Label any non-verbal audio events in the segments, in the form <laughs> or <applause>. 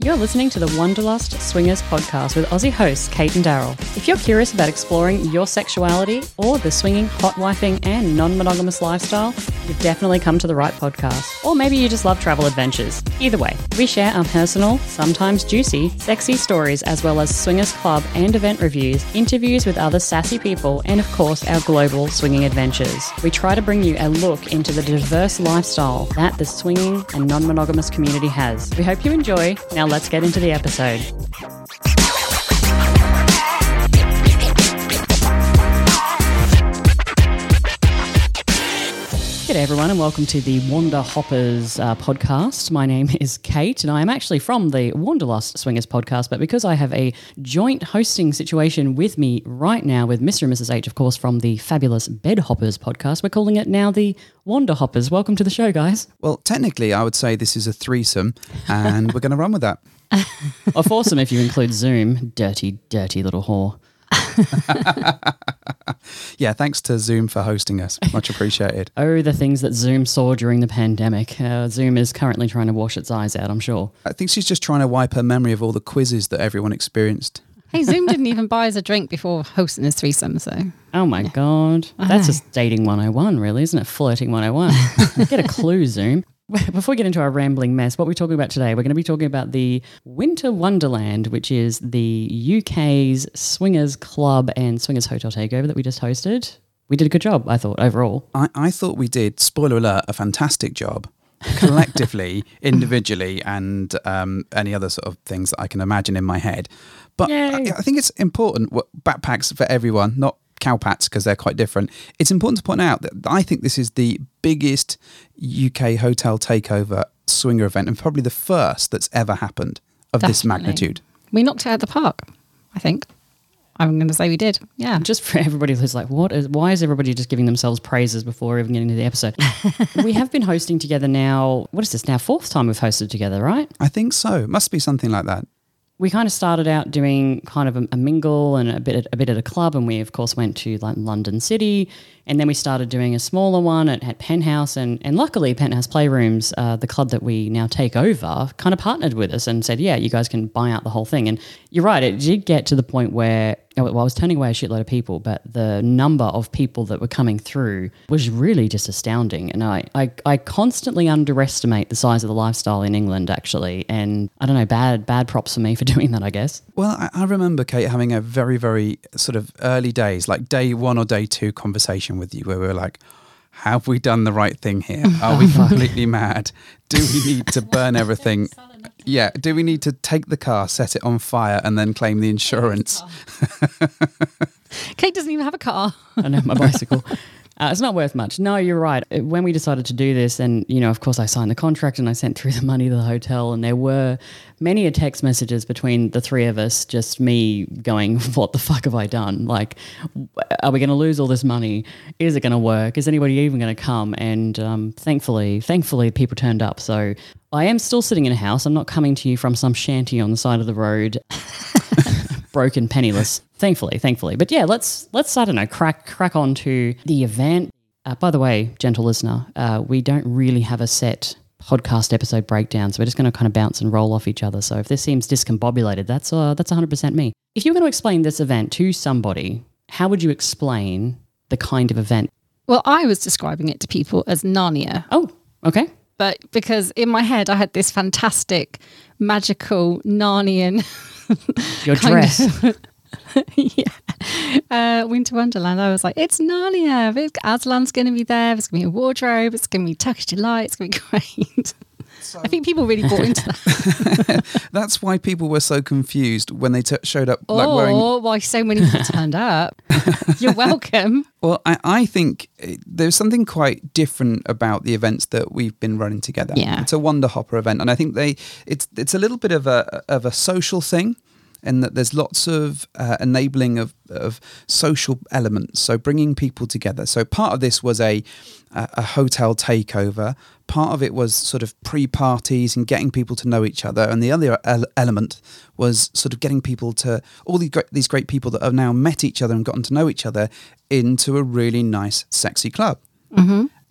You're listening to the Wanderlust Swingers podcast with Aussie hosts Kate and Daryl. If you're curious about exploring your sexuality or the swinging, hot wifing, and non monogamous lifestyle, you've definitely come to the right podcast. Or maybe you just love travel adventures. Either way, we share our personal, sometimes juicy, sexy stories, as well as swingers club and event reviews, interviews with other sassy people, and of course, our global swinging adventures. We try to bring you a look into the diverse lifestyle that the swinging and non monogamous community has. We hope you enjoy. Now, let's get into the episode. G'day, everyone, and welcome to the Wander Hoppers uh, podcast. My name is Kate, and I am actually from the Wanderlust Swingers podcast. But because I have a joint hosting situation with me right now with Mr. and Mrs. H, of course, from the fabulous Bed Hoppers podcast, we're calling it now the Wander Hoppers. Welcome to the show, guys. Well, technically, I would say this is a threesome, and we're going to run with that. <laughs> Or foursome if you include Zoom. Dirty, dirty little whore. <laughs> Yeah, thanks to Zoom for hosting us. Much appreciated. <laughs> Oh, the things that Zoom saw during the pandemic. Uh, Zoom is currently trying to wash its eyes out, I'm sure. I think she's just trying to wipe her memory of all the quizzes that everyone experienced. Hey, Zoom <laughs> didn't even buy us a drink before hosting his threesome, so Oh my God. That's just dating 101, really, isn't it? Flirting 101. Get a clue, Zoom. <laughs> Before we get into our rambling mess, what we're talking about today? We're going to be talking about the Winter Wonderland, which is the UK's Swingers Club and Swingers Hotel Takeover that we just hosted. We did a good job, I thought, overall. I, I thought we did, spoiler alert, a fantastic job. collectively, <laughs> individually, and um, any other sort of things that I can imagine in my head. But I, I think it's important what backpacks for everyone, not cowpats because they're quite different. It's important to point out that I think this is the biggest UK hotel takeover swinger event and probably the first that's ever happened of this magnitude. we knocked it out of the park. I think I'm going to say we did. Yeah, Just for everybody who's like, what is, why is everybody just giving themselves praises before even getting to the episode? <laughs> we have been hosting together now. What is this now? Fourth time we've hosted together, right? I think so. Must be something like that. We kind of started out doing kind of a, a mingle and a bit at, a bit at a club, and we of course went to like London City, and then we started doing a smaller one at, at Penthouse, and and luckily Penthouse Playrooms, uh, the club that we now take over, kind of partnered with us and said, yeah, you guys can buy out the whole thing. And you're right, it did get to the point where well, I was turning away a shitload of people, but the number of people that were coming through was really just astounding. And I, I, I constantly underestimate the size of the lifestyle in England, actually. And I don't know, bad, bad props for me for <laughs> doing that, I guess. Well, I, I remember Kate having a very, very sort of early days, like day one or day two conversation with you, where we were like, "Have we done the right thing here? <laughs> Are we completely mad? Do we need to burn everything? <laughs> Yeah. Do we need to take the car, set it on fire, and then claim the insurance? <laughs> Kate doesn't even have a car. I know my bicycle. Uh, it's not worth much. No, you're right. Uh, When we decided to do this, and you know, of course, I signed the contract and I sent through <laughs> the money to the hotel, and there were many a text messages between the three of us, just me going, <laughs> "What the fuck have I done? Like, are we going to lose all this money? Is it going to work? Is anybody even going to come?" And um, thankfully, thankfully, people turned up. So I am still sitting in a house. I'm not coming to you from some shanty on the side of the road <laughs> broken penniless thankfully thankfully. But yeah let's let's i don't know crack crack on to the event. Uh, by the way gentle listener uh, we don't really have a set podcast episode breakdown so we're just going to kind of bounce and roll off each other. So if this seems discombobulated that's uh, that's 100% me. If you were going to explain this event to somebody how would you explain the kind of event? Well, I was describing it to people as Narnia, oh okay but because in my head I had this fantastic, magical Narnian your <laughs> dress of- <laughs> yeah. Uh, Winter Wonderland. I was like, it's Narnia. It's- Aslan's going to be there. There's going to be a wardrobe. It's going to be Turkish delight. It's going to be <laughs> great. I think people really bought into that. <laughs> That's why people were so confused when they t- showed up, like wearing why so many people turned up. <laughs> You're welcome. Well, I, I think eh, there's something quite different about the events that we've been running together. Yeah. it's a Wander Hopper event, and I think they it's it's a little bit of a of a social thing. In that there's lots of uh, enabling of, of social elements, so bringing people together. So part of this was a a hotel takeover. Part of it was sort of pre-parties and getting people to know each other, and the other element was sort of getting people to all these great, these great people that have now met each other and gotten to know each other into a really nice, sexy club.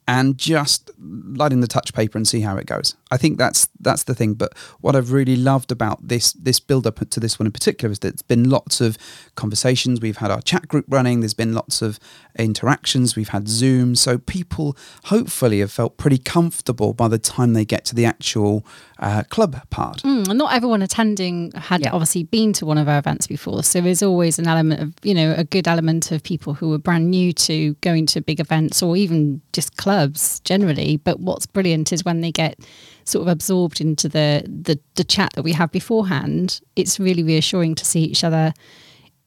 and just lighting the touch paper and see how it goes. I think that's that's the thing. But what I've really loved about this this build up to this one in particular is that it's been lots of conversations. We've had our chat group running. There's been lots of interactions. We've had Zoom, so people hopefully have felt pretty comfortable by the time they get to the actual uh, club part. Mm, and not everyone attending had Yeah. obviously been to one of our events before. So there's always an element of, you know, a good element of people who are brand new to going to big events or even just clubs generally. But what's brilliant is when they get sort of absorbed into the, the, the chat that we have beforehand, it's really reassuring to see each other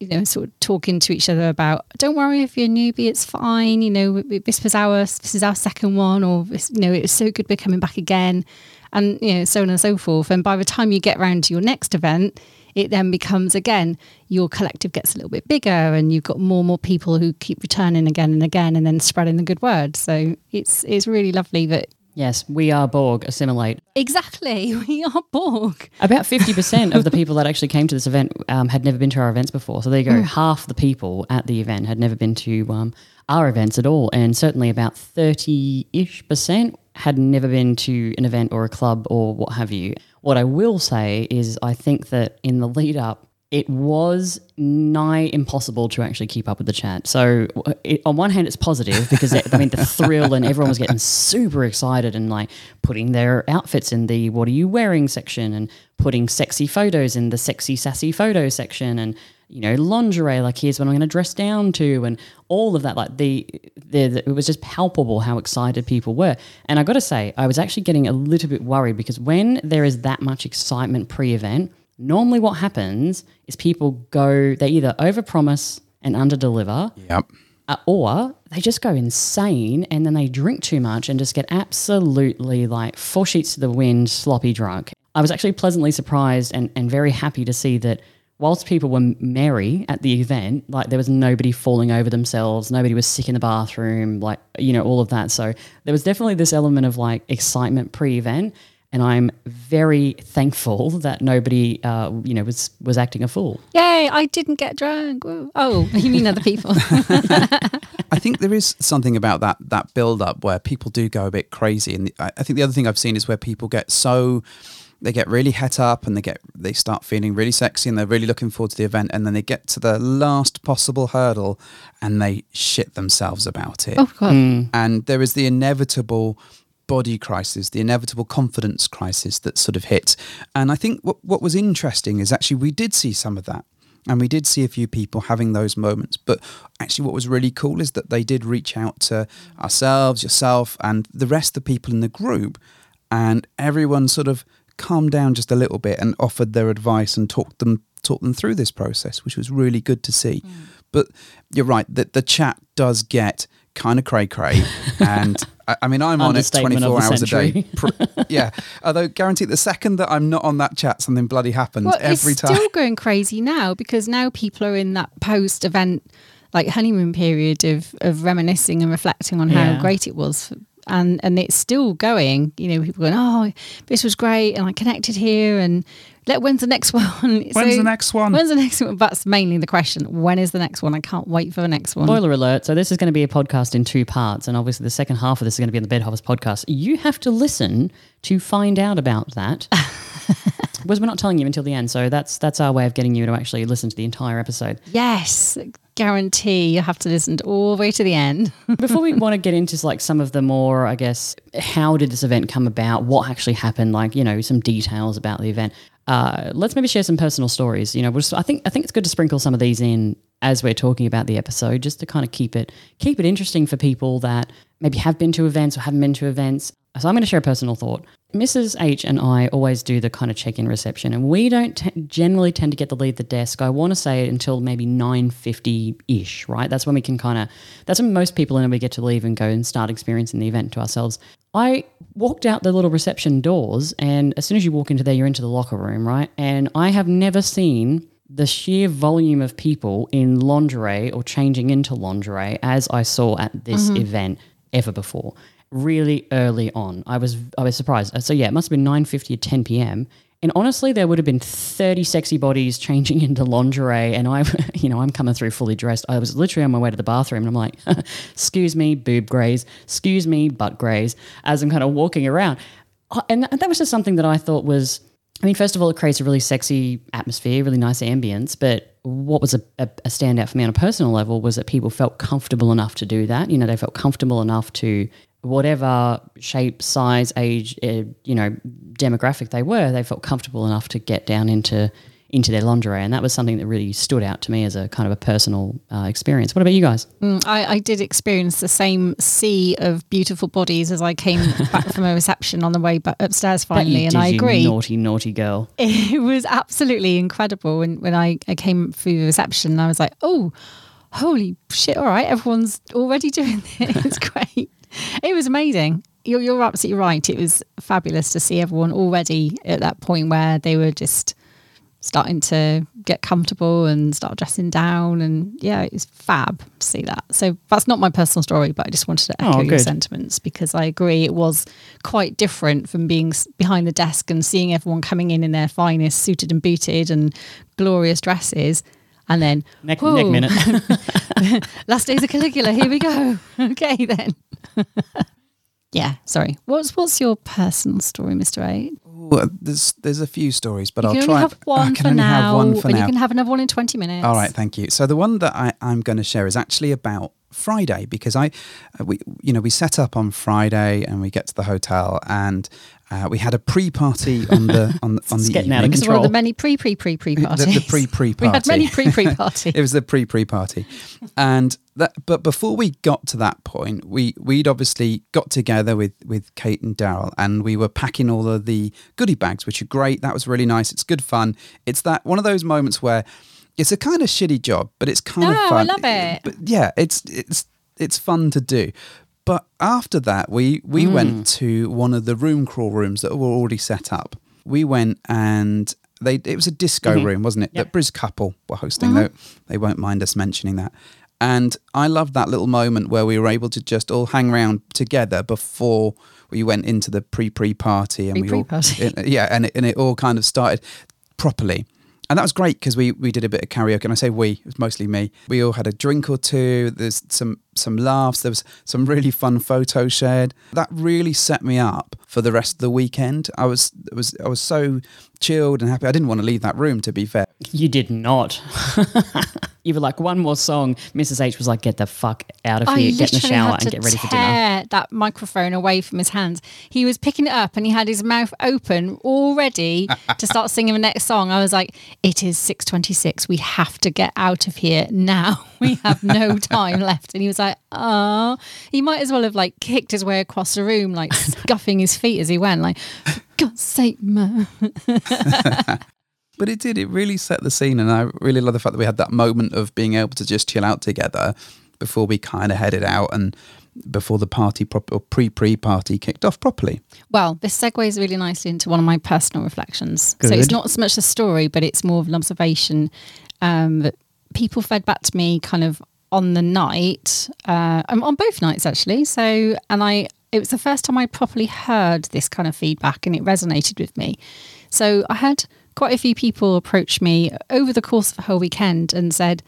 you know, sort of talking to each other about, don't worry if you're a newbie, it's fine. You know, this was our this is our second one, or you know, it's so good we're coming back again, and you know, so on and so forth. And by the time you get round to your next event, it then becomes again your collective gets a little bit bigger, and you've got more and more people who keep returning again and again, and then spreading the good word. So it's it's really lovely that Yes, we are Borg, assimilate. exactly <laughs> we are Borg. About 50% of the <laughs> people that actually came to this event um, had never been to our events before. So there you go. Half the people at the event had never been to um, our events at all. And certainly about 30 ish percent had never been to an event or a club or what have you. What I will say is, I think that in the lead up, it was nigh impossible to actually keep up with the chat. So, it, on one hand, it's positive because it, I mean the thrill and everyone was getting super excited and like putting their outfits in the "What are you wearing?" section and putting sexy photos in the sexy sassy photo section and you know lingerie like here's what I'm going to dress down to and all of that. Like the, the, the it was just palpable how excited people were. And I got to say, I was actually getting a little bit worried because when there is that much excitement pre-event normally what happens is people go they either overpromise and underdeliver Yep. uh, or they just go insane and then they drink too much and just get absolutely like four sheets to the wind sloppy drunk. I was actually pleasantly surprised and, and very happy to see that whilst people were merry at the event like there was nobody falling over themselves nobody was sick in the bathroom like you know all of that. So there was definitely this element of like excitement pre-event and I'm very thankful that nobody, uh, you know, was was acting a fool. Yay! I didn't get drunk. Woo. Oh, <laughs> you mean other people? <laughs> I think there is something about that that build up where people do go a bit crazy, and I I think the other thing I've seen is where people get so they get really het up and they get they start feeling really sexy and they're really looking forward to the event, and then they get to the last possible hurdle and they shit themselves about it. oh God. and there is the inevitable body crisis, the inevitable confidence crisis that sort of hits. And I think what, what was interesting is actually we did see some of that. And we did see a few people having those moments. But actually, what was really cool is that they did reach out to ourselves, yourself, and the rest of the people in the group. And everyone sort of calmed down just a little bit and offered their advice and talked them talked them through this process, which was really good to see. Mm. But you're right that the chat does get kind of cray cray, and <laughs> I, I mean I'm on it 24 of the hours a day. Pr- <laughs> yeah, although guaranteed the second that I'm not on that chat, something bloody happens Well, every it's time. It's still going crazy now because now people are in that post-event, like honeymoon period of of reminiscing and reflecting on how Yeah. great it was, and and it's still going. You know, people going, "Oh, this was great," and I connected here, and let when's the next <laughs> one? When's the next one? When's the next one? That's mainly the question. When is the next one? I can't wait for the next one. Spoiler alert. So, this is going to be a podcast in two parts. And obviously, the second half of this is going to be on the Bedhoppers podcast. You have to listen to find out about that. <laughs> because we're not telling you until the end. So, that's that's our way of getting you to actually listen to the entire episode. Yes, guarantee you have to listen to all the way to the end. <laughs> Before we want to get into like some of the more, I guess, how did this event come about? What actually happened? Like, you know, some details about the event. Uh, let's maybe share some personal stories. You know, just, I think I think it's good to sprinkle some of these in as we're talking about the episode, just to kind of keep it keep it interesting for people that maybe have been to events or haven't been to events. So I'm going to share a personal thought. Mrs. H and I always do the kind of check-in reception, and we don't t- generally tend to get to leave the desk. I want to say until maybe nine fifty ish, right? That's when we can kind of. That's when most people in we get to leave and go and start experiencing the event to ourselves. I walked out the little reception doors, and as soon as you walk into there, you're into the locker room, right? And I have never seen the sheer volume of people in lingerie or changing into lingerie as I saw at this mm-hmm. event ever before. Really early on, I was I was surprised. So yeah, it must have been nine fifty or ten p.m. And honestly, there would have been 30 sexy bodies changing <laughs> into lingerie. And I, <laughs> you know, I'm coming through fully dressed. I was literally on my way to the bathroom and I'm like, <laughs> excuse me, boob graze, excuse me, butt graze, as I'm kind of walking around. Uh, And that was just something that I thought was, I mean, first of all, it creates a really sexy atmosphere, really nice ambience. But what was a, a, standout for me on a personal level was that people felt comfortable enough to do that. You know, they felt comfortable enough to whatever shape, size, age, uh, you know, demographic they were, they felt comfortable enough to get down into into their lingerie, and that was something that really stood out to me as a kind of a personal uh, experience. What about you guys? Mm, I, I did experience the same sea of beautiful bodies as I came <laughs> back from a reception on the way back upstairs finally, and did, I you agree. naughty, naughty girl. <laughs> it was absolutely incredible when, when I, I came through the reception I was like, oh, holy shit, all right, everyone's already <laughs> doing this. It's great. It was amazing. You're, you're absolutely right. It was fabulous to see everyone already at that point where they were just starting to get comfortable and start dressing down. And yeah, it's fab to see that. So that's not my personal story, but I just wanted to echo Oh, your sentiments because I agree it was quite different from being behind the desk and seeing everyone coming in in their finest, suited and booted and glorious dresses. And then, neck minute. <laughs> last days of Caligula, here we go. <laughs> okay, then. <laughs> yeah, sorry. What's what's your personal story, Mr. A? Ooh, there's there's a few stories, but You I'll can try. only have I can for only now, have one for and now. you can have another one in 20 minutes. All right, thank you. So the one that I, I'm going to share is actually about Friday because I, we, you know, we set up on Friday and we get to the hotel and uh, we had a pre-party on the <laughs> on, on the It's getting out of evening. It's one of the many pre pre pre pre The- parties. The pre-pre party. <laughs> We had many pre pre parties. <laughs> it was the pre-pre party, and that. But before we got to that point, we we'd obviously got together with with Kate and Daryl, and we were packing all of the goodie bags, which are great. That was really nice. It's good fun. It's that one of those moments where it's a kind of shitty job, but it's kind No, of I fun. love it. But yeah, it's it's it's fun to do. But after that, we we hmm. went to one of the room crawl rooms that were already set up. We went and they it was a disco mm-hmm. room, wasn't it? That Briz couple were hosting. Uh-huh. They, they won't mind us mentioning that. And I loved that little moment where we were able to just all hang around together before we went into the pre pre party and we all Pre-pre-party. <laughs> it- yeah, and it, and it all kind of started properly. And that was great because we, we did a bit of karaoke, and I say we, it was mostly me. We all had a drink or two. There's some some laughs. There was some really fun photos shared. That really set me up for the rest of the weekend. I was was I was so chilled and happy. I didn't want to leave that room. To be fair, You did not. <laughs> you were like, one more song. Mrs. H was like, get the fuck out of I here, get in the shower had and get ready for dinner. tear that microphone away from his hands. He was picking it up and he had his mouth open already to start <laughs> singing the next song. I was like, "It is six twenty-six. We have to get out of here now. <laughs> We have no time left." And he was like, "Oh." He might as well have like kicked his way across the room, like <laughs> scuffing his feet as he went. Like, "For God's sake, man!" <laughs> but it did. It really set the scene, and I really love the fact that we had that moment of being able to just chill out together before we kind of headed out and before the party prop- or pre pre party kicked off properly. Well, this segues really nicely into one of my personal reflections. So it's not so much a story, but it's more of an observation um, that people fed back to me kind of on the night, uh, um, on both nights actually. So, and I, it was the first time I properly heard this kind of feedback and it resonated with me. So I had quite a few people approach me over the course of the whole weekend and said,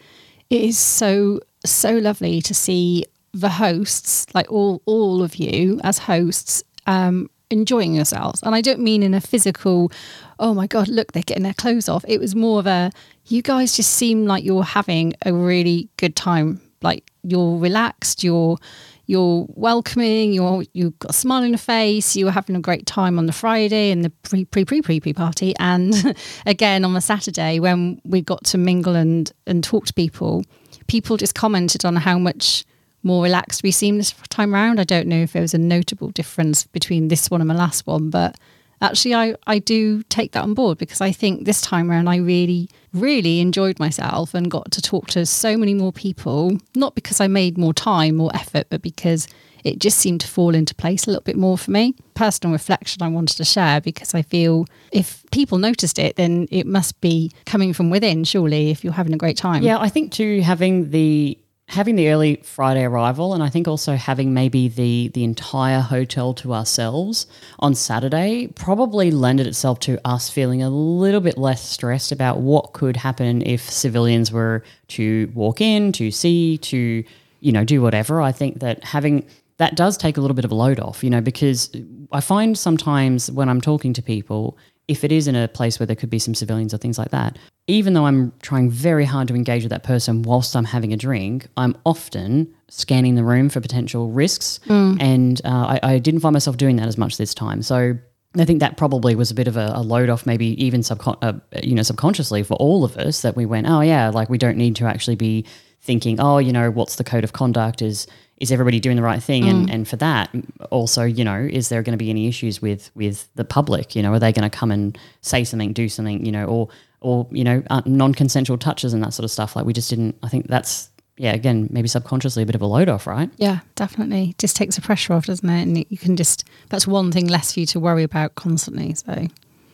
it is so, so lovely to see the hosts, like all, all of you as hosts, um, enjoying yourselves. And I don't mean in a physical, oh my God, look, they're getting their clothes off. It was more of a, you guys just seem like you're having a really good time. Like you're relaxed, you're you're welcoming, you're you've got a smile on your face, you were having a great time on the Friday and the pre pre pre pre pre party and <laughs> again on the Saturday when we got to mingle and and talk to people, people just commented on how much more relaxed we seemed this time round. I don't know if there was a notable difference between this one and the last one, but actually I, I do take that on board because I think this time around I really, really enjoyed myself and got to talk to so many more people, not because I made more time or effort, but because it just seemed to fall into place a little bit more for me. Personal reflection I wanted to share because I feel if people noticed it, then it must be coming from within, surely, if you're having a great time. Yeah, I think too having the having the early Friday arrival, and I think also having maybe the the entire hotel to ourselves on Saturday probably lended itself to us feeling a little bit less stressed about what could happen if civilians were to walk in, to see, to you know do whatever. I think that having that does take a little bit of a load off, you know, because I find sometimes when I'm talking to people, if it is in a place where there could be some civilians or things like that, even though I'm trying very hard to engage with that person whilst I'm having a drink, I'm often scanning the room for potential risks. And uh, I, I didn't find myself doing that as much this time. So I think that probably was a bit of a, a load off, maybe even subcon- uh, you know subconsciously for all of us that we went, oh yeah, like we don't need to actually be thinking, oh, you know, what's the code of conduct? Is is everybody doing the right thing? And and for that, also, you know, is there going to be any issues with with the public? You know, are they going to come and say something, do something, you know, or or you know, uh, non-consensual touches and that sort of stuff? Like we just didn't. I think that's yeah, again, maybe subconsciously a bit of a load off, right? Yeah, definitely. Just takes the pressure off, doesn't it? And you can just, that's one thing less for you to worry about constantly. So,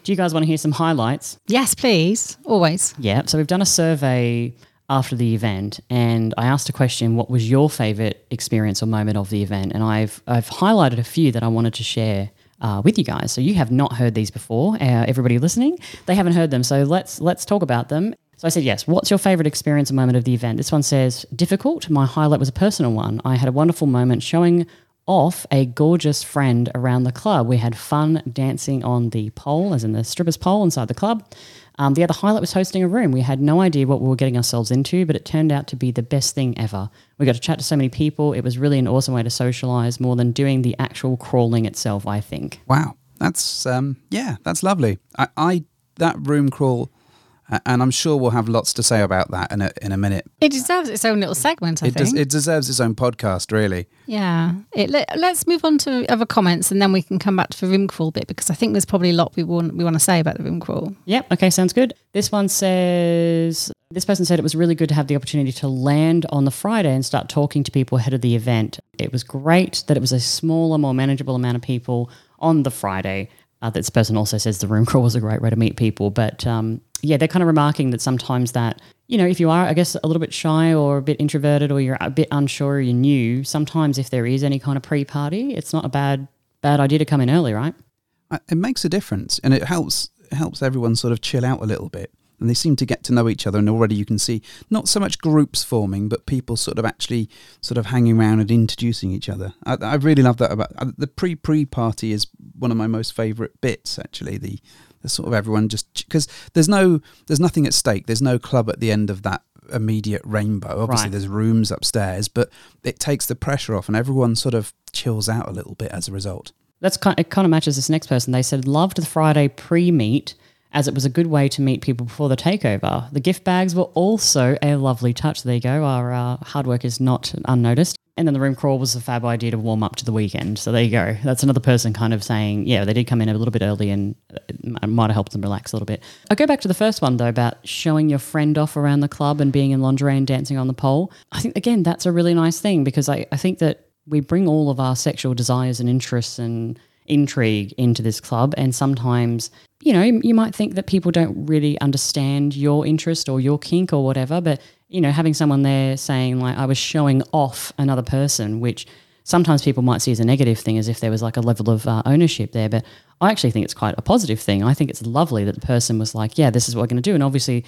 Do you guys want to hear some highlights? yes, please. Always. Yeah. So we've done a survey after the event, and I asked a question: What was your favourite experience or moment of the event? And I've I've highlighted a few that I wanted to share. Uh, with you guys, so you have not heard these before. Uh, everybody listening, they haven't heard them. So let's let's talk about them. So I said yes. What's your favourite experience or moment of the event? This one says difficult. My highlight was a personal one. I had a wonderful moment showing off a gorgeous friend around the club. We had fun dancing on the pole, as in the strippers pole inside the club. Um, the other highlight was hosting a room. We had no idea what we were getting ourselves into, but it turned out to be the best thing ever. We got to chat to so many people. It was really an awesome way to socialize more than doing the actual crawling itself, I think. Wow, that's um, yeah, that's lovely. I, I that room crawl, and I'm sure we'll have lots to say about that in a in a minute. It deserves its own little segment, I It think. does, it deserves its own podcast, really. yeah. It, let, let's move on to other comments and then we can come back to the room crawl bit because I think there's probably a lot we want, we want to say about the room crawl. Yep. Okay. Sounds good. This one says this person said it was really good to have the opportunity to land on the Friday and start talking to people ahead of the event. It was great that it was a smaller, more manageable amount of people on the Friday. Uh, this person also says the room crawl was a great way to meet people, but um, yeah, they're kind of remarking that sometimes that you know if you are, I guess, a little bit shy or a bit introverted or you're a bit unsure or you're new, sometimes if there is any kind of pre-party, it's not a bad bad idea to come in early, right? Uh, It makes a difference, and it helps helps everyone sort of chill out a little bit. And they seem to get to know each other, and already you can see not so much groups forming, but people sort of actually sort of hanging around and introducing each other. I, I really love that about uh, the pre pre party is one of my most favourite bits. Actually, the the sort of everyone just because there's no there's nothing at stake. There's no club at the end of that immediate rainbow. Obviously, Right. there's rooms upstairs, but it takes the pressure off, and everyone sort of chills out a little bit as a result. That's kind. It kind of matches this next person. They said loved the Friday pre-meet as it was a good way to meet people before the takeover. The gift bags were also a lovely touch. There you go. Our uh, hard work is not unnoticed. And then the room crawl was a fab idea to warm up to the weekend. So there you go. That's another person kind of saying, yeah, they did come in a little bit early and it might have helped them relax a little bit. I go back to the first one though about showing your friend off around the club and being in lingerie and dancing on the pole. I think again that's a really nice thing because I, I think that we bring all of our sexual desires and interests and intrigue into this club and sometimes you know you might think that people don't really understand your interest or your kink or whatever but you know having someone there saying like i was showing off another person which sometimes people might see as a negative thing as if there was like a level of uh, ownership there but i actually think it's quite a positive thing i think it's lovely that the person was like yeah this is what we're going to do and obviously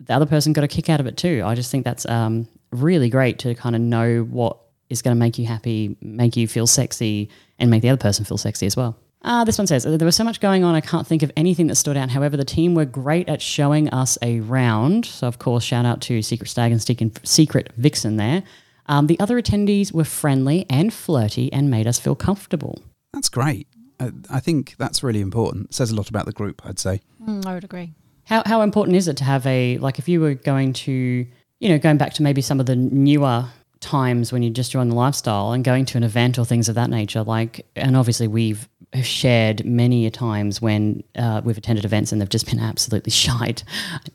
the other person got a kick out of it too i just think that's um, really great to kind of know what is going to make you happy, make you feel sexy, and make the other person feel sexy as well. Uh, this one says, There was so much going on, I can't think of anything that stood out. However, the team were great at showing us a round. So, of course, shout out to Secret Stag and Secret- Secret Vixen there. Um, the other attendees were friendly and flirty and made us feel comfortable. That's great. I, I think that's really important. says a lot about the group, I'd say. Mm, I would agree. How, how important is it to have a, like, if you were going to, you know, going back to maybe some of the newer times when you just join the lifestyle and going to an event or things of that nature, like, and obviously we've shared many a times when uh, we've attended events and they've just been absolutely <laughs> shite.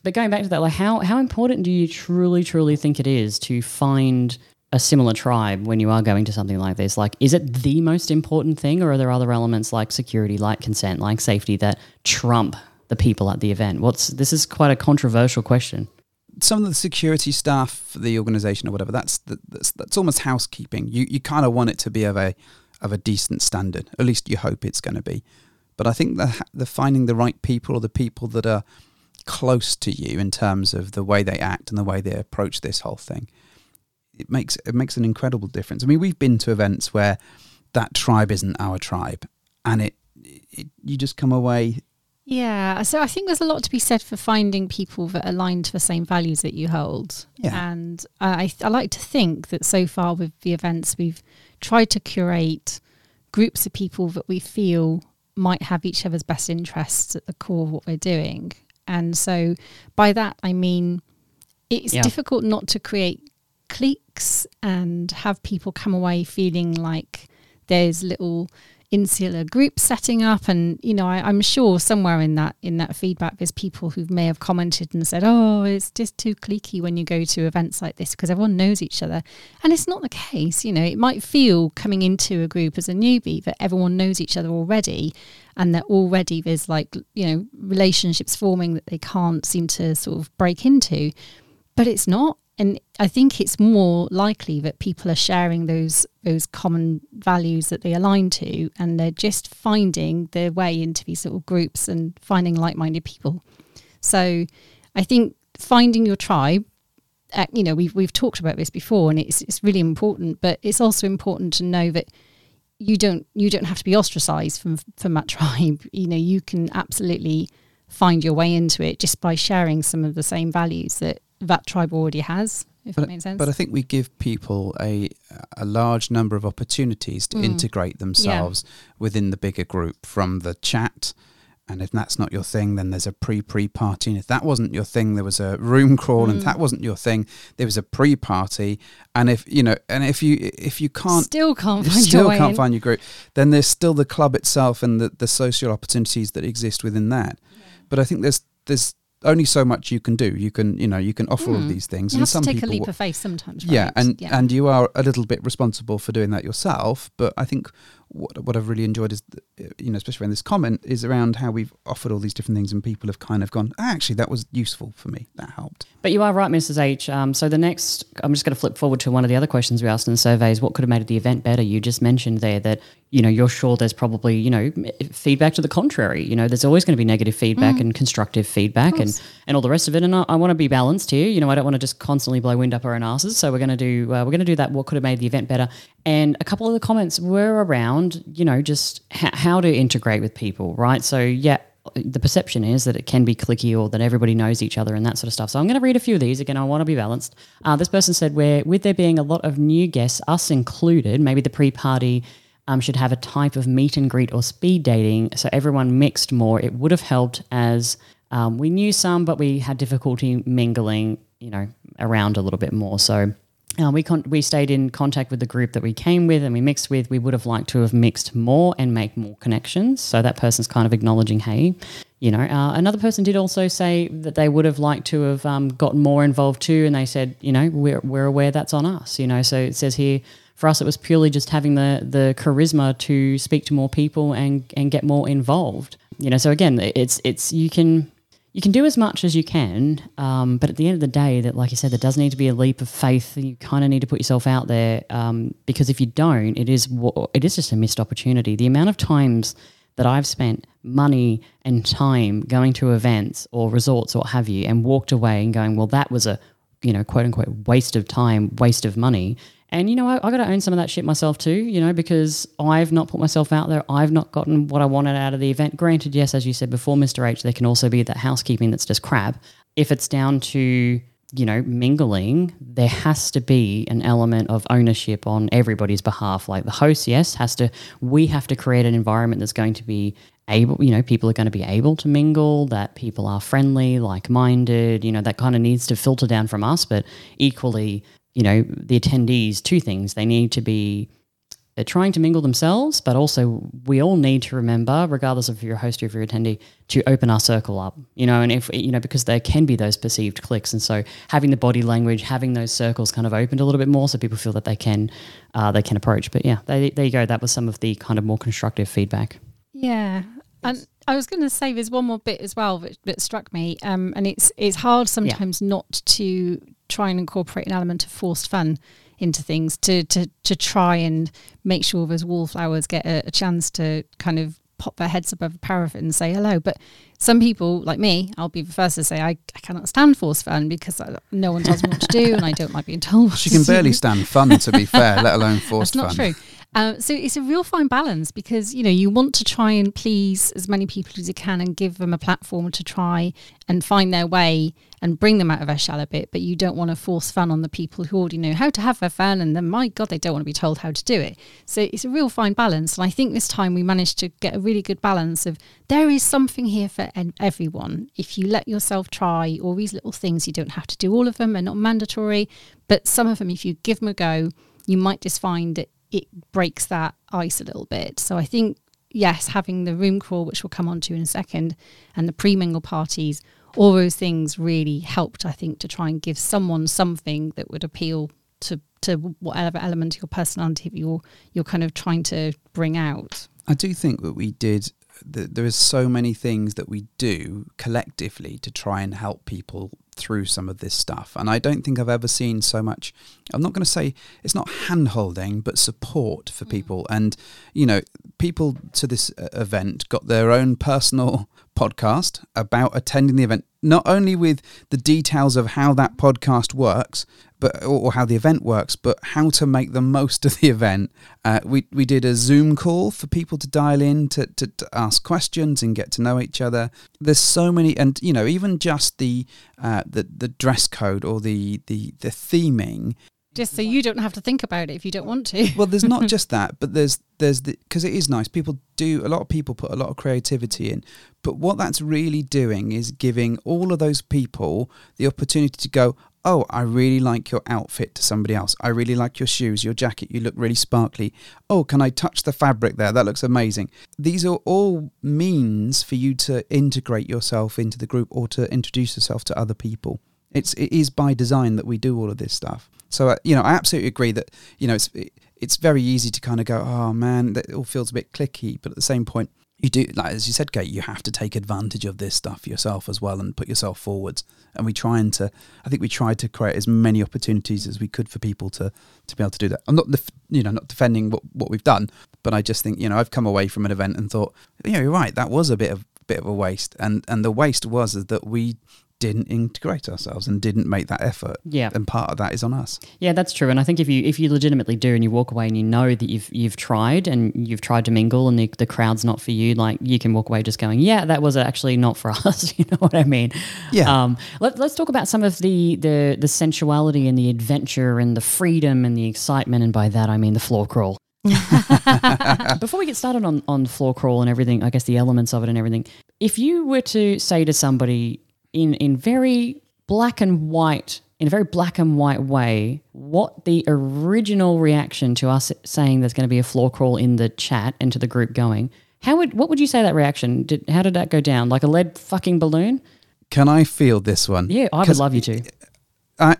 But going back to that, like, how, how important do you truly, truly think it is to find a similar tribe when you are going to something like this? Like, is it the most important thing, or are there other elements like security, like consent, like safety that trump the people at the event? What's this is quite a controversial question. some of the security staff the organization or whatever. That's that's that's almost housekeeping. You you kind of want it to be of a of a decent standard. At least you hope it's going to be. But I think the the finding the right people or the people that are close to you in terms of the way they act and the way they approach this whole thing, it makes it makes an incredible difference. I mean, we've been to events where that tribe isn't our tribe, and it, it you just come away yeah, so I think there's a lot to be said for finding people that align to the same values that you hold. Yeah. And I, I like to think that so far with the events, we've tried to curate groups of people that we feel might have each other's best interests at the core of what we're doing. And so by that, I mean, it's yeah. difficult not to create cliques and have people come away feeling like there's little insular group setting up. And you know I, am sure somewhere in that in that feedback there's people who may have commented and said oh it's just too cliquey when you go to events like this because everyone knows each other. And it's not the case you know. It might feel coming into a group as a newbie that everyone knows each other already and that already there's like you know relationships forming that they can't seem to sort of break into. But it's not and I think it's more likely that people are sharing those those common values that they align to, and they're just finding their way into these little groups and finding like-minded people. So, I think finding your tribe. Uh, you know, we've we've talked about this before, and it's it's really important. But it's also important to know that you don't you don't have to be ostracized from from that <laughs> tribe. You know, you can absolutely find your way into it just by sharing some of the same values that that tribe already has. If but, that makes sense. But I think we give people a a large number of opportunities to mm. integrate themselves yeah. within the bigger group from the chat. And if that's not your thing, then there's a pre pre party. And if that wasn't your thing, there was a room crawl. Mm. And if that mm. wasn't your thing, there was a pre party. And if you know, and if you if you can't still can't find still your can't in. find your group, then there's still the club itself and the the social opportunities that exist within that. Yeah. But I think there's there's only so much you can do. You can, you know, you can offer mm. all of hmm. these things. You and have some to take people, a leap of faith sometimes. Right? Yeah, and yeah. and you are a little bit responsible for doing that yourself. But I think what what I've really enjoyed is, you know, especially around this comment, is around how we've offered all these different things, and people have kind of gone, ah, actually, that was useful for me. That helped. But you are right, Mrs. H. Um, so the next, I'm just going to flip forward to one of the other questions we asked in the survey is What could have made the event better? You just mentioned there that you know you're sure there's probably you know feedback to the contrary. You know, there's always going to be negative feedback mm. and constructive feedback and and all the rest of it. And I, I want to be balanced here. You know, I don't want to just constantly blow wind up our own asses. So we're going to do uh, we're going to do that. What could have made the event better? And a couple of the comments were around, you know, just h- how to integrate with people, right? So, yeah, the perception is that it can be clicky or that everybody knows each other and that sort of stuff. So I'm going to read a few of these. Again, I want to be balanced. Uh, this person said, where with there being a lot of new guests, us included, maybe the pre-party um, should have a type of meet and greet or speed dating so everyone mixed more. It would have helped as um, we knew some, but we had difficulty mingling, you know, around a little bit more. So uh, we con- we stayed in contact with the group that we came with and we mixed with. We would have liked to have mixed more and make more connections. So that person's kind of acknowledging, hey, you know. Uh, another person did also say that they would have liked to have um, gotten more involved too, and they said, you know, we're we're aware that's on us. You know, so it says here for us it was purely just having the the charisma to speak to more people and and get more involved. You know, so again, it's it's you can you can do as much as you can, um, but at the end of the day, that like you said, there does need to be a leap of faith. You kind of need to put yourself out there um, because if you don't, it is it is just a missed opportunity. The amount of times that I've spent money and time going to events or resorts or what have you, and walked away and going, well, that was a you know quote unquote waste of time, waste of money, and you know, I, I got to own some of that shit myself too. You know, because I've not put myself out there. I've not gotten what I wanted out of the event. Granted, yes, as you said before, Mister H, there can also be that housekeeping that's just crap. If it's down to you know mingling, there has to be an element of ownership on everybody's behalf. Like the host, yes, has to. We have to create an environment that's going to be able you know people are going to be able to mingle that people are friendly like-minded you know that kind of needs to filter down from us but equally you know, the attendees two things. They need to be they're trying to mingle themselves, but also we all need to remember, regardless of if you're a host or if you're attendee, to open our circle up. You know, and if you know, because there can be those perceived clicks, and so having the body language, having those circles kind of opened a little bit more, so people feel that they can uh, they can approach. But yeah, they, there you go. That was some of the kind of more constructive feedback. Yeah, and I was going to say there's one more bit as well that, that struck me, um, and it's it's hard sometimes yeah. not to try and incorporate an element of forced fun into things to to to try and make sure those wallflowers get a, a chance to kind of pop their heads above a parapet and say hello. But some people, like me, I'll be the first to say I, I cannot stand forced fun because I, no one tells me what to do and I don't like being told. She can barely stand fun, to be fair, let alone forced That's not fun. true. Uh, so it's a real fine balance because you know you want to try and please as many people as you can and give them a platform to try and find their way and bring them out of their shell a bit, but you don't want to force fun on the people who already know how to have their fun and then my god they don't want to be told how to do it. So it's a real fine balance, and I think this time we managed to get a really good balance of there is something here for everyone. If you let yourself try all these little things, you don't have to do all of them; they're not mandatory, but some of them, if you give them a go, you might just find that it breaks that ice a little bit. So I think yes, having the room crawl, which we'll come on to in a second, and the pre-mingle parties, all those things really helped, I think, to try and give someone something that would appeal to to whatever element of your personality you're you're kind of trying to bring out. I do think that we did. That there is so many things that we do collectively to try and help people through some of this stuff. And I don't think I've ever seen so much, I'm not going to say it's not hand holding, but support for mm. people. And, you know, people to this uh, event got their own personal <laughs> podcast about attending the event, not only with the details of how that podcast works, but or how the event works, but how to make the most of the event. Uh, we we did a Zoom call for people to dial in to, to, to, ask questions and get to know each other. There's so many, and you know, even just the uh, the the dress code or the the the theming just so you don't have to think about it if you don't want to. well, there's not <laughs> just that, but there's there's the because it is nice. People do a lot of people put a lot of creativity in, but what that's really doing is giving all of those people the opportunity to go. Oh, I really like your outfit to somebody else. I really like your shoes, your jacket. You look really sparkly. Oh, can I touch the fabric there? That looks amazing. These are all means for you to integrate yourself into the group or to introduce yourself to other people. It's it is by design that we do all of this stuff. So uh, you know, I absolutely agree that you know it's it's very easy to kind of go, oh man, that all feels a bit clicky. But at the same point, you do like as you said, Kate, you have to take advantage of this stuff yourself as well and put yourself forward And we trying to, I think we tried to create as many opportunities as we could for people to to be able to do that. I'm not, you know, not defending what what we've done, but I just think you know I've come away from an event and thought, know, you're right, that was a bit of bit of a waste, and and the waste was that we didn't integrate ourselves and didn't make that effort. Yeah. And part of that is on us. Yeah, that's true. And I think if you if you legitimately do and you walk away and you know that you've you've tried and you've tried to mingle and the, the crowd's not for you, like you can walk away just going, Yeah, that was actually not for <laughs> us. <laughs> you know what I mean? Yeah. Um let, let's talk about some of the, the the sensuality and the adventure and the freedom and the excitement and by that I mean the floor crawl. <laughs> Before we get started on, on floor crawl and everything, I guess the elements of it and everything, if you were to say to somebody, in in very black and white in a very black and white way what the original reaction to us saying there's going to be a floor crawl in the chat and to the group going how would what would you say that reaction did how did that go down like a lead fucking balloon can i feel this one yeah i would love you to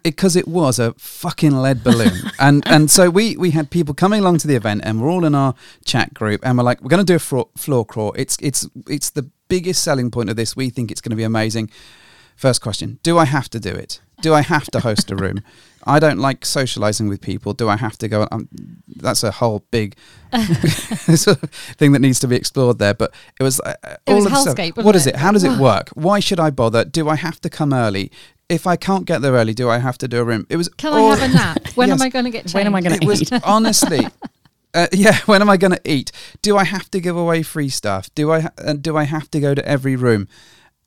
because uh, it, it, was a fucking lead balloon, <laughs> and and so we we had people coming along to the event, and we're all in our chat group, and we're like, we're going to do a floor, floor crawl. It's it's it's the biggest selling point of this. We think it's going to be amazing. First question Do I have to do it? Do I have to host a room? I don't like socializing with people. Do I have to go? Um, that's a whole big <laughs> sort of thing that needs to be explored there. But it was uh, it all was of hellscape, What is it? How does it <laughs> work? Why should I bother? Do I have to come early? If I can't get there early, do I have to do a room? It was. Can all, I have a nap? When <laughs> yes. am I going to get? Changed? When am I going to eat? Was, honestly, uh, yeah, when am I going to eat? Do I have to give away free stuff? Do I ha- uh, do I have to go to every room?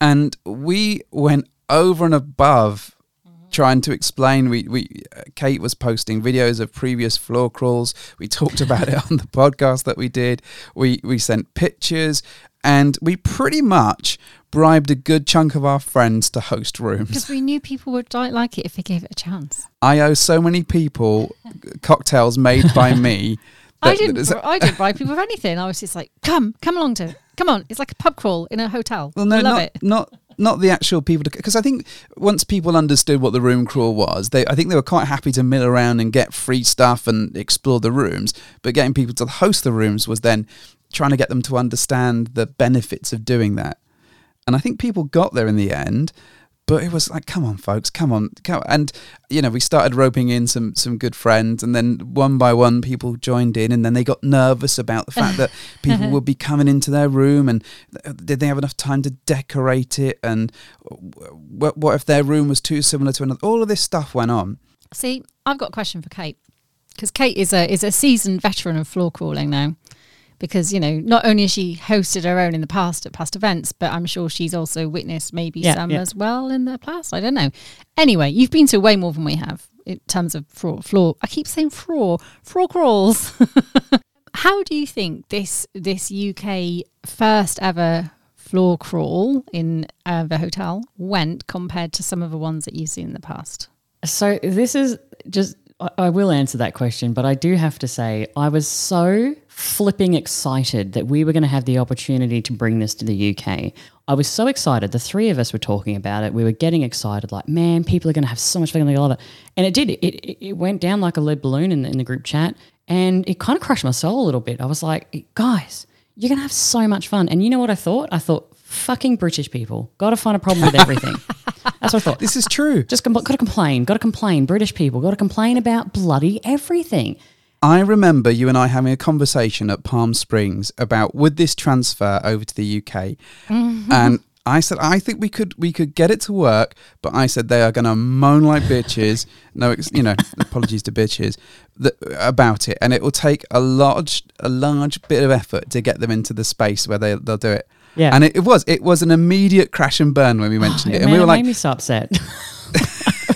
And we went over and above mm-hmm. trying to explain. We, we, uh, Kate was posting videos of previous floor crawls. We <laughs> talked about it on the podcast that we did. We, we sent pictures and we pretty much bribed a good chunk of our friends to host rooms. Because we knew people would like it if they gave it a chance. I owe so many people <laughs> cocktails made by me. I didn't. I didn't bribe people with anything. I was just like, "Come, come along to, come on." It's like a pub crawl in a hotel. Well, no, not, it. not not the actual people because I think once people understood what the room crawl was, they I think they were quite happy to mill around and get free stuff and explore the rooms. But getting people to host the rooms was then trying to get them to understand the benefits of doing that. And I think people got there in the end, but it was like, come on, folks, come on, come on. And you know, we started roping in some some good friends, and then one by one, people joined in, and then they got nervous about the fact that <laughs> people would be coming into their room, and did they have enough time to decorate it, and what, what if their room was too similar to another? All of this stuff went on. See, I've got a question for Kate because Kate is a is a seasoned veteran of floor crawling now because you know not only has she hosted her own in the past at past events but i'm sure she's also witnessed maybe Yeah, some yeah. as well in the past i don't know anyway you've been to way more than we have in terms of floor floor i keep saying floor floor crawls <laughs> how do you think this this uk first ever floor crawl in uh, the hotel went compared to some of the ones that you've seen in the past So this is just. I will answer that question, but I do have to say I was so flipping excited that we were going to have the opportunity to bring this to the UK. I was so excited. The three of us were talking about it. We were getting excited, like, man, people are going to have so much fun. They love it, and it did. It, it, went down like a lead balloon in the, in the group chat, and it kind of crushed my soul a little bit. I was like, guys, you're going to have so much fun. And you know what I thought? I thought, fucking British people, got to find a problem with everything. <laughs> That's what I thought. This is true. Just com- got to complain. Got to complain. British people got to complain about bloody everything. I remember you and I having a conversation at Palm Springs about would this transfer over to the UK, mm-hmm. and I said I think we could we could get it to work, but I said they are going to moan like bitches. <laughs> No, ex- you know, apologies to bitches that, about it, and it will take a large a large bit of effort to get them into the space where they they'll do it. Yeah. and it, it was it was an immediate crash and burn when we oh, mentioned it, and Man, we were it like, made me so upset. <laughs>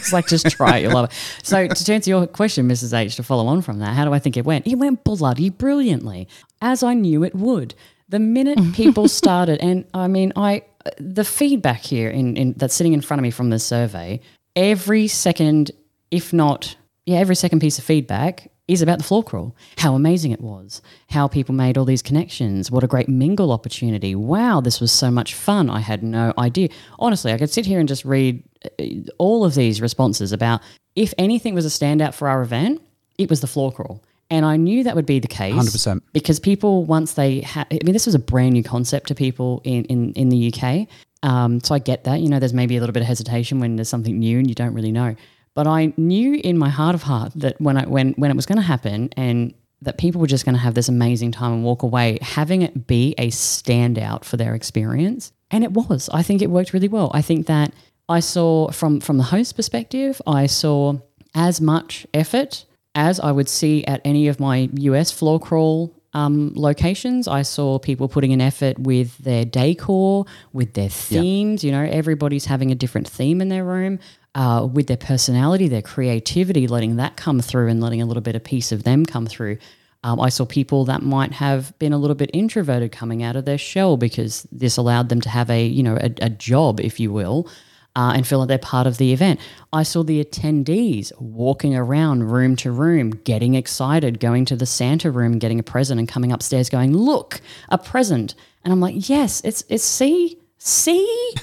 it's like just try it, you'll love it. So to answer your question, Mrs. H, to follow on from that, how do I think it went? It went bloody brilliantly, as I knew it would. The minute <laughs> people started, and I mean, I the feedback here in, in that's sitting in front of me from this survey, every second, if not, yeah, every second piece of feedback is about the floor crawl. How amazing it was. How people made all these connections. What a great mingle opportunity. Wow, this was so much fun. I had no idea. Honestly, I could sit here and just read uh, all of these responses about if anything was a standout for our event, it was the floor crawl. And I knew that would be the case. 100%. Because people, once they had, I mean, this was a brand new concept to people in, in, in the UK. Um, so I get that. You know, there's maybe a little bit of hesitation when there's something new and you don't really know. But I knew in my heart of heart that when I when when it was going to happen and that people were just going to have this amazing time and walk away, having it be a standout for their experience, and it was. I think it worked really well. I think that I saw from from the host perspective, I saw as much effort as I would see at any of my US floor crawl um, locations. I saw people putting an effort with their decor, with their themes. You know, everybody's having a different theme in their room. Uh, with their personality, their creativity, letting that come through and letting a little bit of piece of them come through. Um, I saw people that might have been a little bit introverted coming out of their shell because this allowed them to have a you know a, a job, if you will, uh, and feel like they're part of the event. I saw the attendees walking around room to room, getting excited, going to the Santa room, getting a present, and coming upstairs going, "Look, a present!" And I'm like, "Yes, it's it's see." See,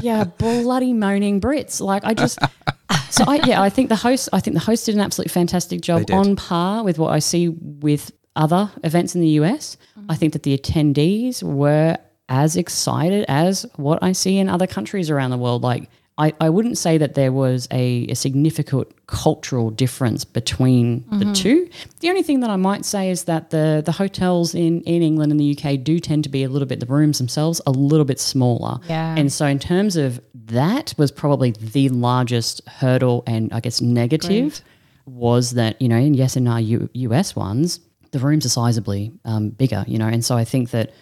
yeah, bloody moaning Brits. Like I just, so I yeah, I think the host, I think the host did an absolutely fantastic job on par with what I see with other events in the US. I think that the attendees were as excited as what I see in other countries around the world. Like I, I wouldn't say that there was a, a significant cultural difference between the two. The only thing that I might say is that the the hotels in, in England and the UK do tend to be a little bit the rooms themselves a little bit smaller. Yeah. And so in terms of that was probably the largest hurdle and I guess negative was that, you know, and yes, in our U- US ones, the rooms are sizably um, bigger, you know, and so I think that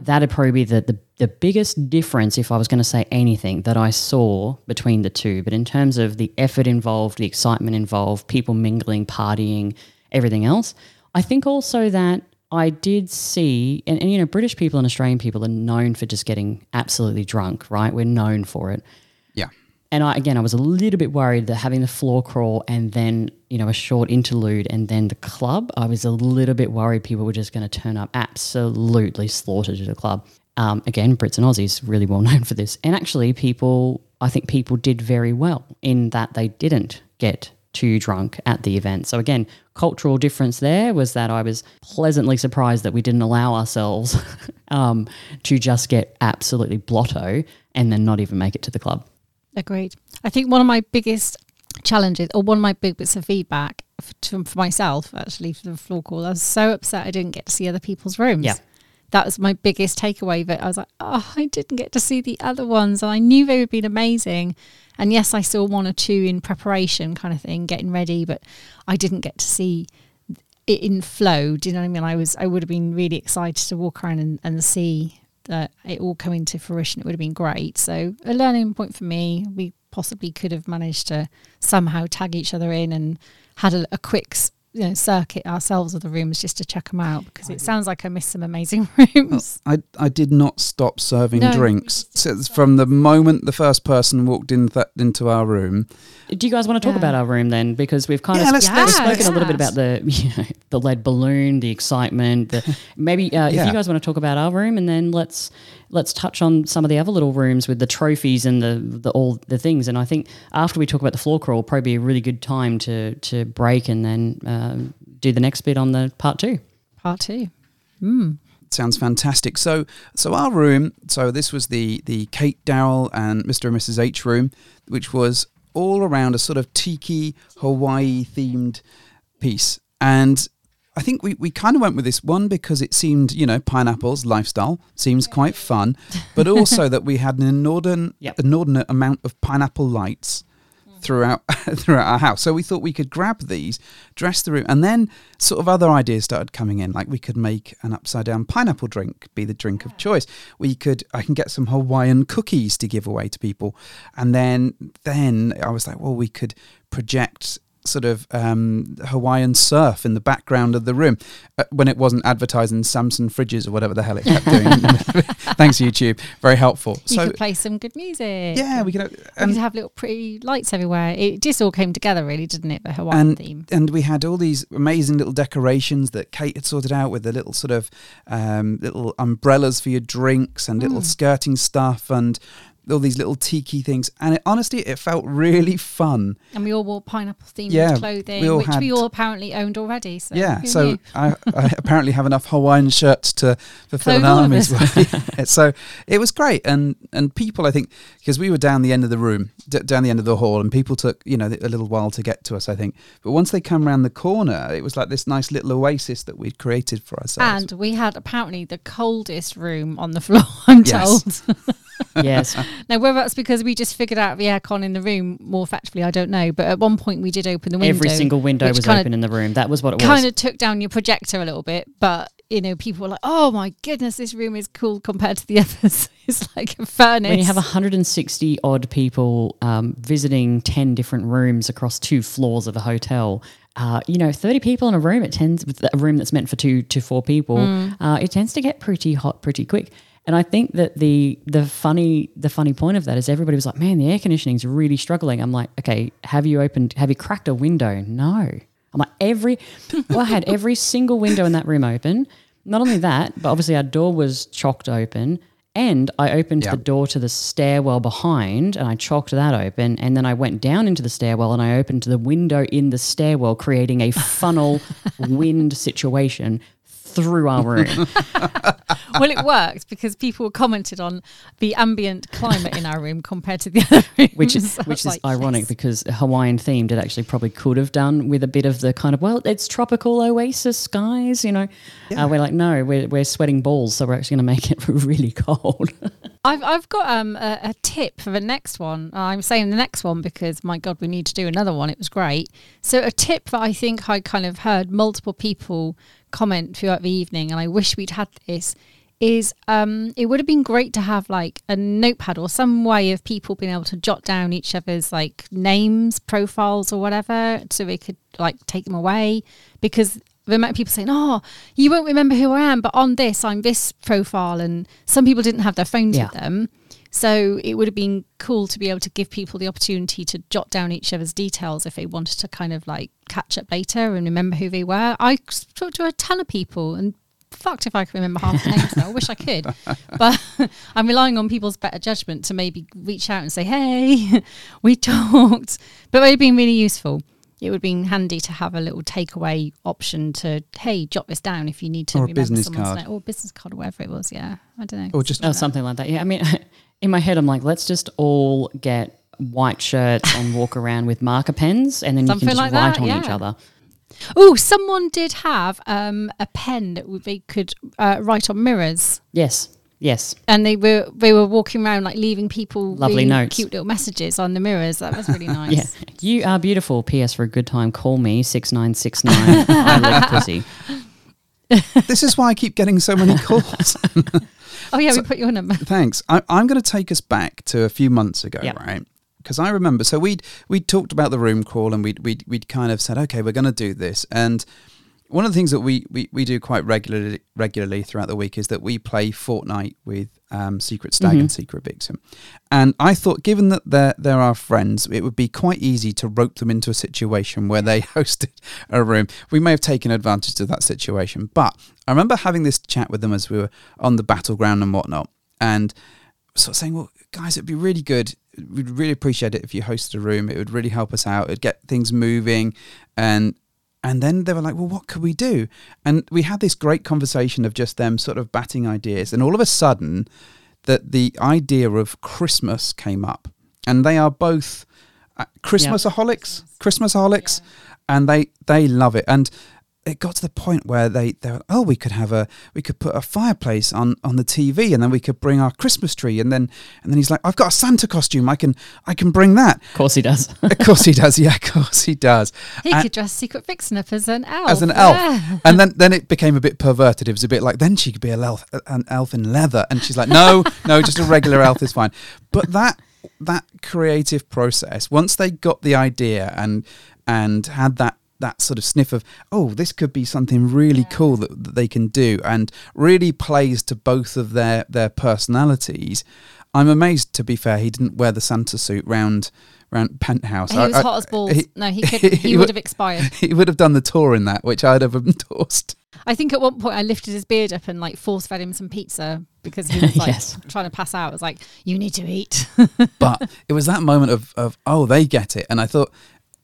that'd probably be the, the, the biggest difference if I was going to say anything that I saw between the two. But in terms of the effort involved, the excitement involved, people mingling, partying, everything else, I think also that I did see, and, and you know, British people and Australian people are known for just getting absolutely drunk, right? We're known for it. yeah, And I, again, I was a little bit worried that having the floor crawl and then, you know, a short interlude and then the club, I was a little bit worried people were just going to turn up absolutely slaughtered at the club. Um, again, Brits and Aussies really well <laughs> known for this. And actually, people, I think people did very well in that they didn't get too drunk at the event. So again, cultural difference there was that I was pleasantly surprised that we didn't allow ourselves <laughs> um, to just get absolutely blotto and then not even make it to the club. Agreed. I think one of my biggest challenges, or one of my big bits of feedback for, to, for myself, actually, for the floor crawl, I was so upset I didn't get to see other people's rooms. Yeah. That was my biggest takeaway. That I was like, oh, I didn't get to see the other ones, and I knew they would be amazing. And yes, I saw one or two in preparation, kind of thing, getting ready, but I didn't get to see it in flow. Do you know what I mean? I was, I would have been really excited to walk around and, and see that it all coming to fruition. It would have been great. So a learning point for me. We possibly could have managed to somehow tag each other in and had a, a quick you know, circuit ourselves of the rooms just to check them out because it sounds like I missed some amazing <laughs> rooms. I, I did not stop serving No. drinks so from the moment the first person walked in th- into our room. Do you guys want to talk Yeah. about our room then? Because we've kind Yeah, of let's- we've let's- spoken a little bit about the <laughs> you know, the lead balloon, the excitement. The, maybe uh, if you guys want to talk about our room, and then let's let's touch on some of the other little rooms with the trophies and the, the all the things. And I think after we talk about the floor crawl, probably be a really good time to to break and then um, do the next bit on the part two. Part two. Sounds fantastic. So, so our room. So this was the the Kate Darrell and Mr. and Mrs. H room, which was all around a sort of tiki Hawaii themed piece. And I think we, we kind of went with this one because it seemed, you know, pineapples lifestyle seems quite fun, <laughs> but also that we had an inordinate Yep. inordinate amount of pineapple lights mm. throughout <laughs> throughout our house. So we thought we could grab these, dress the room, and then sort of other ideas started coming in. Like we could make an upside down pineapple drink be the drink of choice. We could I can get some Hawaiian cookies to give away to people, and then then I was like, well, we could project sort of um, Hawaiian surf in the background of the room uh, when it wasn't advertising Samsung fridges or whatever the hell it kept doing. <laughs> Thanks YouTube, very helpful. You so could play some good music. yeah, we could. We And could have little pretty lights everywhere. It just all came together, really, didn't it? The Hawaiian and theme. and we had all these amazing little decorations that Kate had sorted out with the little sort of um, little umbrellas for your drinks and Mm. little skirting stuff and all these little tiki things. And it, honestly, it felt really fun. And we all wore pineapple themed Yeah, clothing, we which we all apparently owned already. So yeah, so? I, I <laughs> apparently have enough Hawaiian shirts to fulfill an Clothe all of army's way. <laughs> <laughs> so it was great, and and people, I think, because we were down the end of the room, d- down the end of the hall, and people took you know a little while to get to us, I think. But once they come around the corner, it was like this nice little oasis that we'd created for ourselves. And we had apparently the coldest room on the floor, I'm Yes. told. Yes, <laughs> now, whether that's because we just figured out the aircon in the room more factually, I don't know. But at one point, we did open the window. every single window was open in the room. That was what it was. Kind of took down your projector a little bit, but you know, people were like, "Oh my goodness, this room is cool compared to the <laughs> others. it's like a furnace." when you have 160 odd people um, visiting 10 different rooms across two floors of a hotel uh, you know 30 people in a room it tends with a room that's meant for two to four people uh, it tends to get pretty hot pretty quick and I think that the the funny the funny point of that is everybody was like, man, the air conditioning's really struggling. I'm like, okay, have you opened? Have you cracked a window? No. I'm like every. Well, I had every single window in that room open. Not only that, but obviously our door was chocked open. And I opened Yeah. the door to the stairwell behind and I chocked that open. And then I went down into the stairwell and I opened the window in the stairwell, creating a funnel <laughs> wind situation through our room. <laughs> well, it worked because people commented on the ambient climate in our room compared to the other <laughs> rooms. which is I was which is like, ironic yes. because Hawaiian themed it actually probably could have done with a bit of the kind of well it's tropical oasis skies you know uh, we're like no we're, we're sweating balls so we're actually going to make it <laughs> really cold I've I've got um a, a tip for the next one. I'm saying the next one because my God, we need to do another one. It was great. So a tip that I think I kind of heard multiple people comment throughout the evening, and I wish we'd had this. Is um, it would have been great to have like a notepad or some way of people being able to jot down each other's like names, profiles, or whatever, so they could like take them away because the amount of people saying, "Oh, you won't remember who I am, but on this, I'm this profile," and some people didn't have their phones Yeah. with them, so it would have been cool to be able to give people the opportunity to jot down each other's details if they wanted to kind of like catch up later and remember who they were. I talked to a ton of people and. Fucked if I can remember half the names now. I wish I could, <laughs> but <laughs> I'm relying on people's better judgment to maybe reach out and say, "Hey, <laughs> we talked." But they've been really useful. it would have been handy to have a little takeaway option to hey jot this down if you need to Or a remember business someone's card. name or business card or whatever it was yeah i don't know Or just Oh, something like that. Yeah, I mean, in my head, I'm like, let's just all get white shirts and walk <laughs> around with marker pens, and then Something you can just like write that, on yeah. each other. oh someone did have um, a pen that they could uh, write on mirrors Yes, yes. and they were they were walking around like leaving people Lovely really notes. cute little messages on the mirrors that was really <laughs> nice Yeah. You are beautiful. P.S. For a good time, call me 6969. I lick pussy. <laughs> this is why I keep getting so many calls. Oh yeah we put your number <laughs> Thanks. I, I'm going to take us back to a few months ago, Yep. right? Because I remember, so we'd we'd talked about the room crawl, and we'd we'd, we'd kind of said, okay, we're going to do this. And one of the things that we, we, we do quite regularly regularly throughout the week is that we play Fortnite with um, Secret Stag and Secret Vixen. And I thought, given that they're they're our friends, it would be quite easy to rope them into a situation where they <laughs> hosted a room. We may have taken advantage of that situation, but I remember having this chat with them as we were on the battleground and whatnot, and sort of saying, well, guys, it'd be really good. We'd really appreciate it if you hosted a room. It would really help us out. It'd get things moving. And and then they were like, well, what could we do? And we had this great conversation of just them sort of batting ideas. And all of a sudden, that the idea of Christmas came up. And they are both uh, Christmasaholics, Christmasaholics, and they they love it. And it got to the point where they they were, oh we could have a we could put a fireplace on on the TV and then we could bring our Christmas tree and then and then he's like I've got a Santa costume. I can I can bring that. Of course he does. <laughs> of course he does. Yeah of course he does. He And- could dress secret vixen up as an elf. As an elf. Yeah. and then then it became a bit perverted. It was a bit like then she could be an elf an elf in leather. And she's like no no just a regular elf is fine. But that that creative process once they got the idea and and had that that sort of sniff of oh this could be something really cool that, that they can do and really plays to both of their their personalities. I'm amazed to be fair he didn't wear the santa suit round round penthouse. He I- was I- hot as balls. he- no he <laughs> could he, he would have expired. <laughs> he would have done the tour in that which i'd have <laughs> endorsed. I think at one point I lifted his beard up and like force fed him some pizza because he was like Yes. trying to pass out. I was like, "You need to eat." but it was that moment of, of oh they get it. And i thought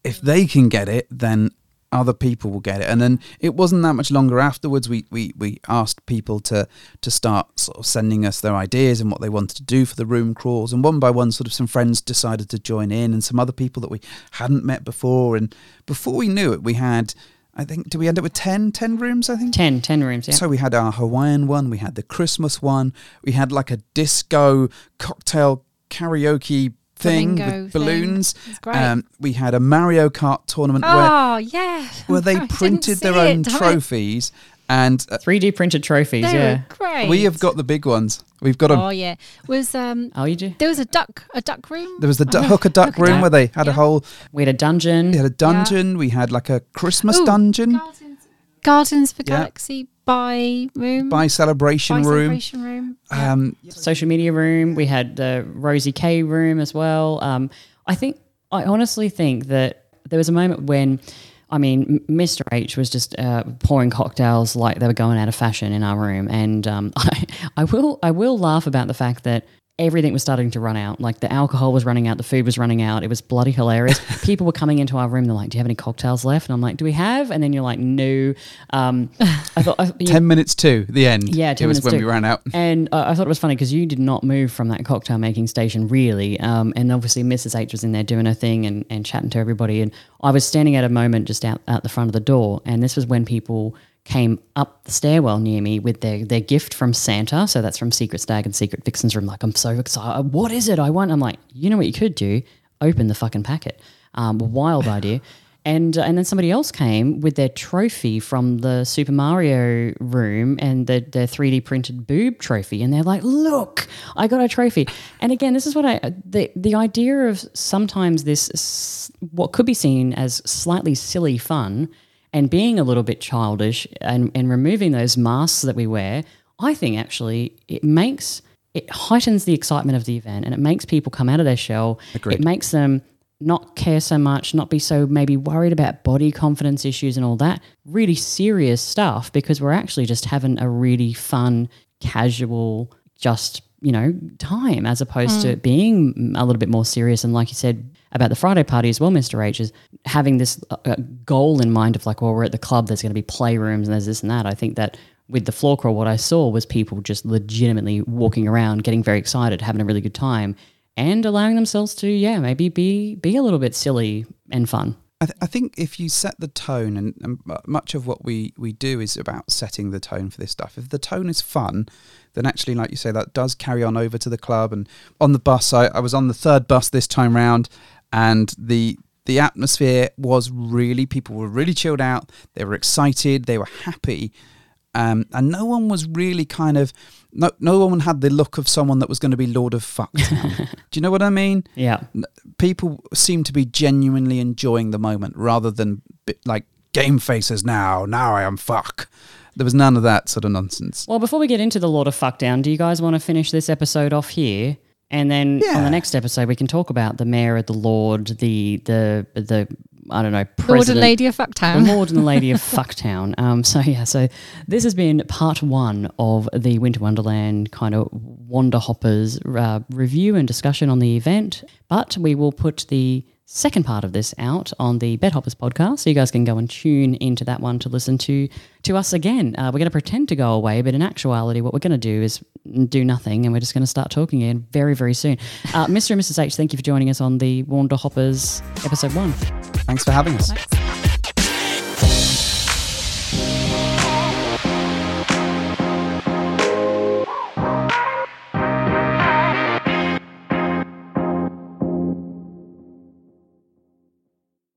if they can get it then other people will get it. And then it wasn't that much longer afterwards we we, we asked people to to start sort of sending us their ideas and what they wanted to do for the room crawls. And one by one sort of some friends decided to join in and some other people that we hadn't met before. And before we knew it we had i think did we end up with 10 10 rooms i think? 10, 10 rooms, yeah. so we had our Hawaiian one, we had the Christmas one, we had like a disco cocktail karaoke thing Flamingo with thing. balloons. It's great. Um, we had a Mario Kart tournament where, oh yeah, where they I printed their own it, trophies, and uh, 3D printed trophies, They yeah. great. we have got the big ones. We've got 'em. Oh yeah, was um Oh, you do? there was a duck a duck room. There was the du- Oh, hooker duck hooker room duck. where they had a whole. We had a dungeon. We had a dungeon. We had like a Christmas Ooh, dungeon Gardens, Gardens for Yeah. Galaxy by room by celebration by room. celebration room. Yeah. Um, social media room. We had the Rosie K room as well. Um, I think I honestly think that there was a moment when, I mean, Mr. H was just uh, pouring cocktails like they were going out of fashion in our room, and um, <laughs> I, I will I will laugh about the fact that. Everything was starting to run out. Like the alcohol was running out, the food was running out. It was bloody hilarious. <laughs> People were coming into our room. They're like, "Do you have any cocktails left?" And I'm like, "Do we have?" And then you're like, "No." Um, I thought, I, ten minutes to the end. Yeah, it was when to. we ran out. And uh, I thought it was funny because you did not move from that cocktail making station, really. Um, and obviously, Mrs. H was in there doing her thing and, and chatting to everybody. And I was standing at a moment just out, at the front of the door. And this was when people came up the stairwell near me with their, their gift from Santa. So that's from Secret Stag and Secret Vixen's room. Like, I'm so excited. What is it? I want. I'm like, you know what you could do? Open the fucking packet. Um, wild <laughs> idea. And, uh, and then somebody else came with their trophy from the Super Mario room and the, their 3D printed boob trophy. And they're like, look, I got a trophy. And again, this is what I, the, the idea of sometimes this, what could be seen as slightly silly fun and being a little bit childish and, and removing those masks that we wear, I think actually it makes, it heightens the excitement of the event and it makes people come out of their shell. Agreed. It makes them not care so much, not be so maybe worried about body confidence issues and all that really serious stuff because we're actually just having a really fun, casual, just, you know, time as opposed to mm. being a little bit more serious and, like you said, about the Friday party as well, Mr. H, is having this uh, uh, goal in mind of like, well, we're at the club, there's going to be playrooms and there's this and that. I think that with the floor crawl, what I saw was people just legitimately walking around, getting very excited, having a really good time, and allowing themselves to, yeah, maybe be be a little bit silly and fun. I, th- I think if you set the tone, and, and much of what we, we do is about setting the tone for this stuff. If the tone is fun, then actually, like you say, that does carry on over to the club. And on the bus, I, I was on the third bus this time round, and the the atmosphere was really people were really chilled out. They were excited. They were happy. Um, and no one was really kind of no no one had the look of someone that was going to be Lord of Fuck. <laughs> Do you know what I mean? Yeah. People seem to be genuinely enjoying the moment rather than like game faces now. Now I am fuck. There was none of that sort of nonsense. Well, before we get into the Lord of Fucktown, do you guys want to finish this episode off here? And then yeah. on the next episode, we can talk about the mayor, the lord, the the the I don't know, president, Lord and Lady of Fucktown. The Lord and the Lady of Fucktown. <laughs> Um, so yeah, so this has been part one of the Winter Wonderland kind of Wander Hoppers uh, review and discussion on the event. But we will put the second part of this out on the Bed Hoppers podcast, so you guys can go and tune into that one to listen to to us again. Uh, we're going to pretend to go away, but in actuality, what we're going to do is do nothing, and we're just going to start talking again very, very soon. Uh, <laughs> Mr. and Mrs. H, thank you for joining us on the Wander Hoppers episode one. Thanks for having us. Thanks.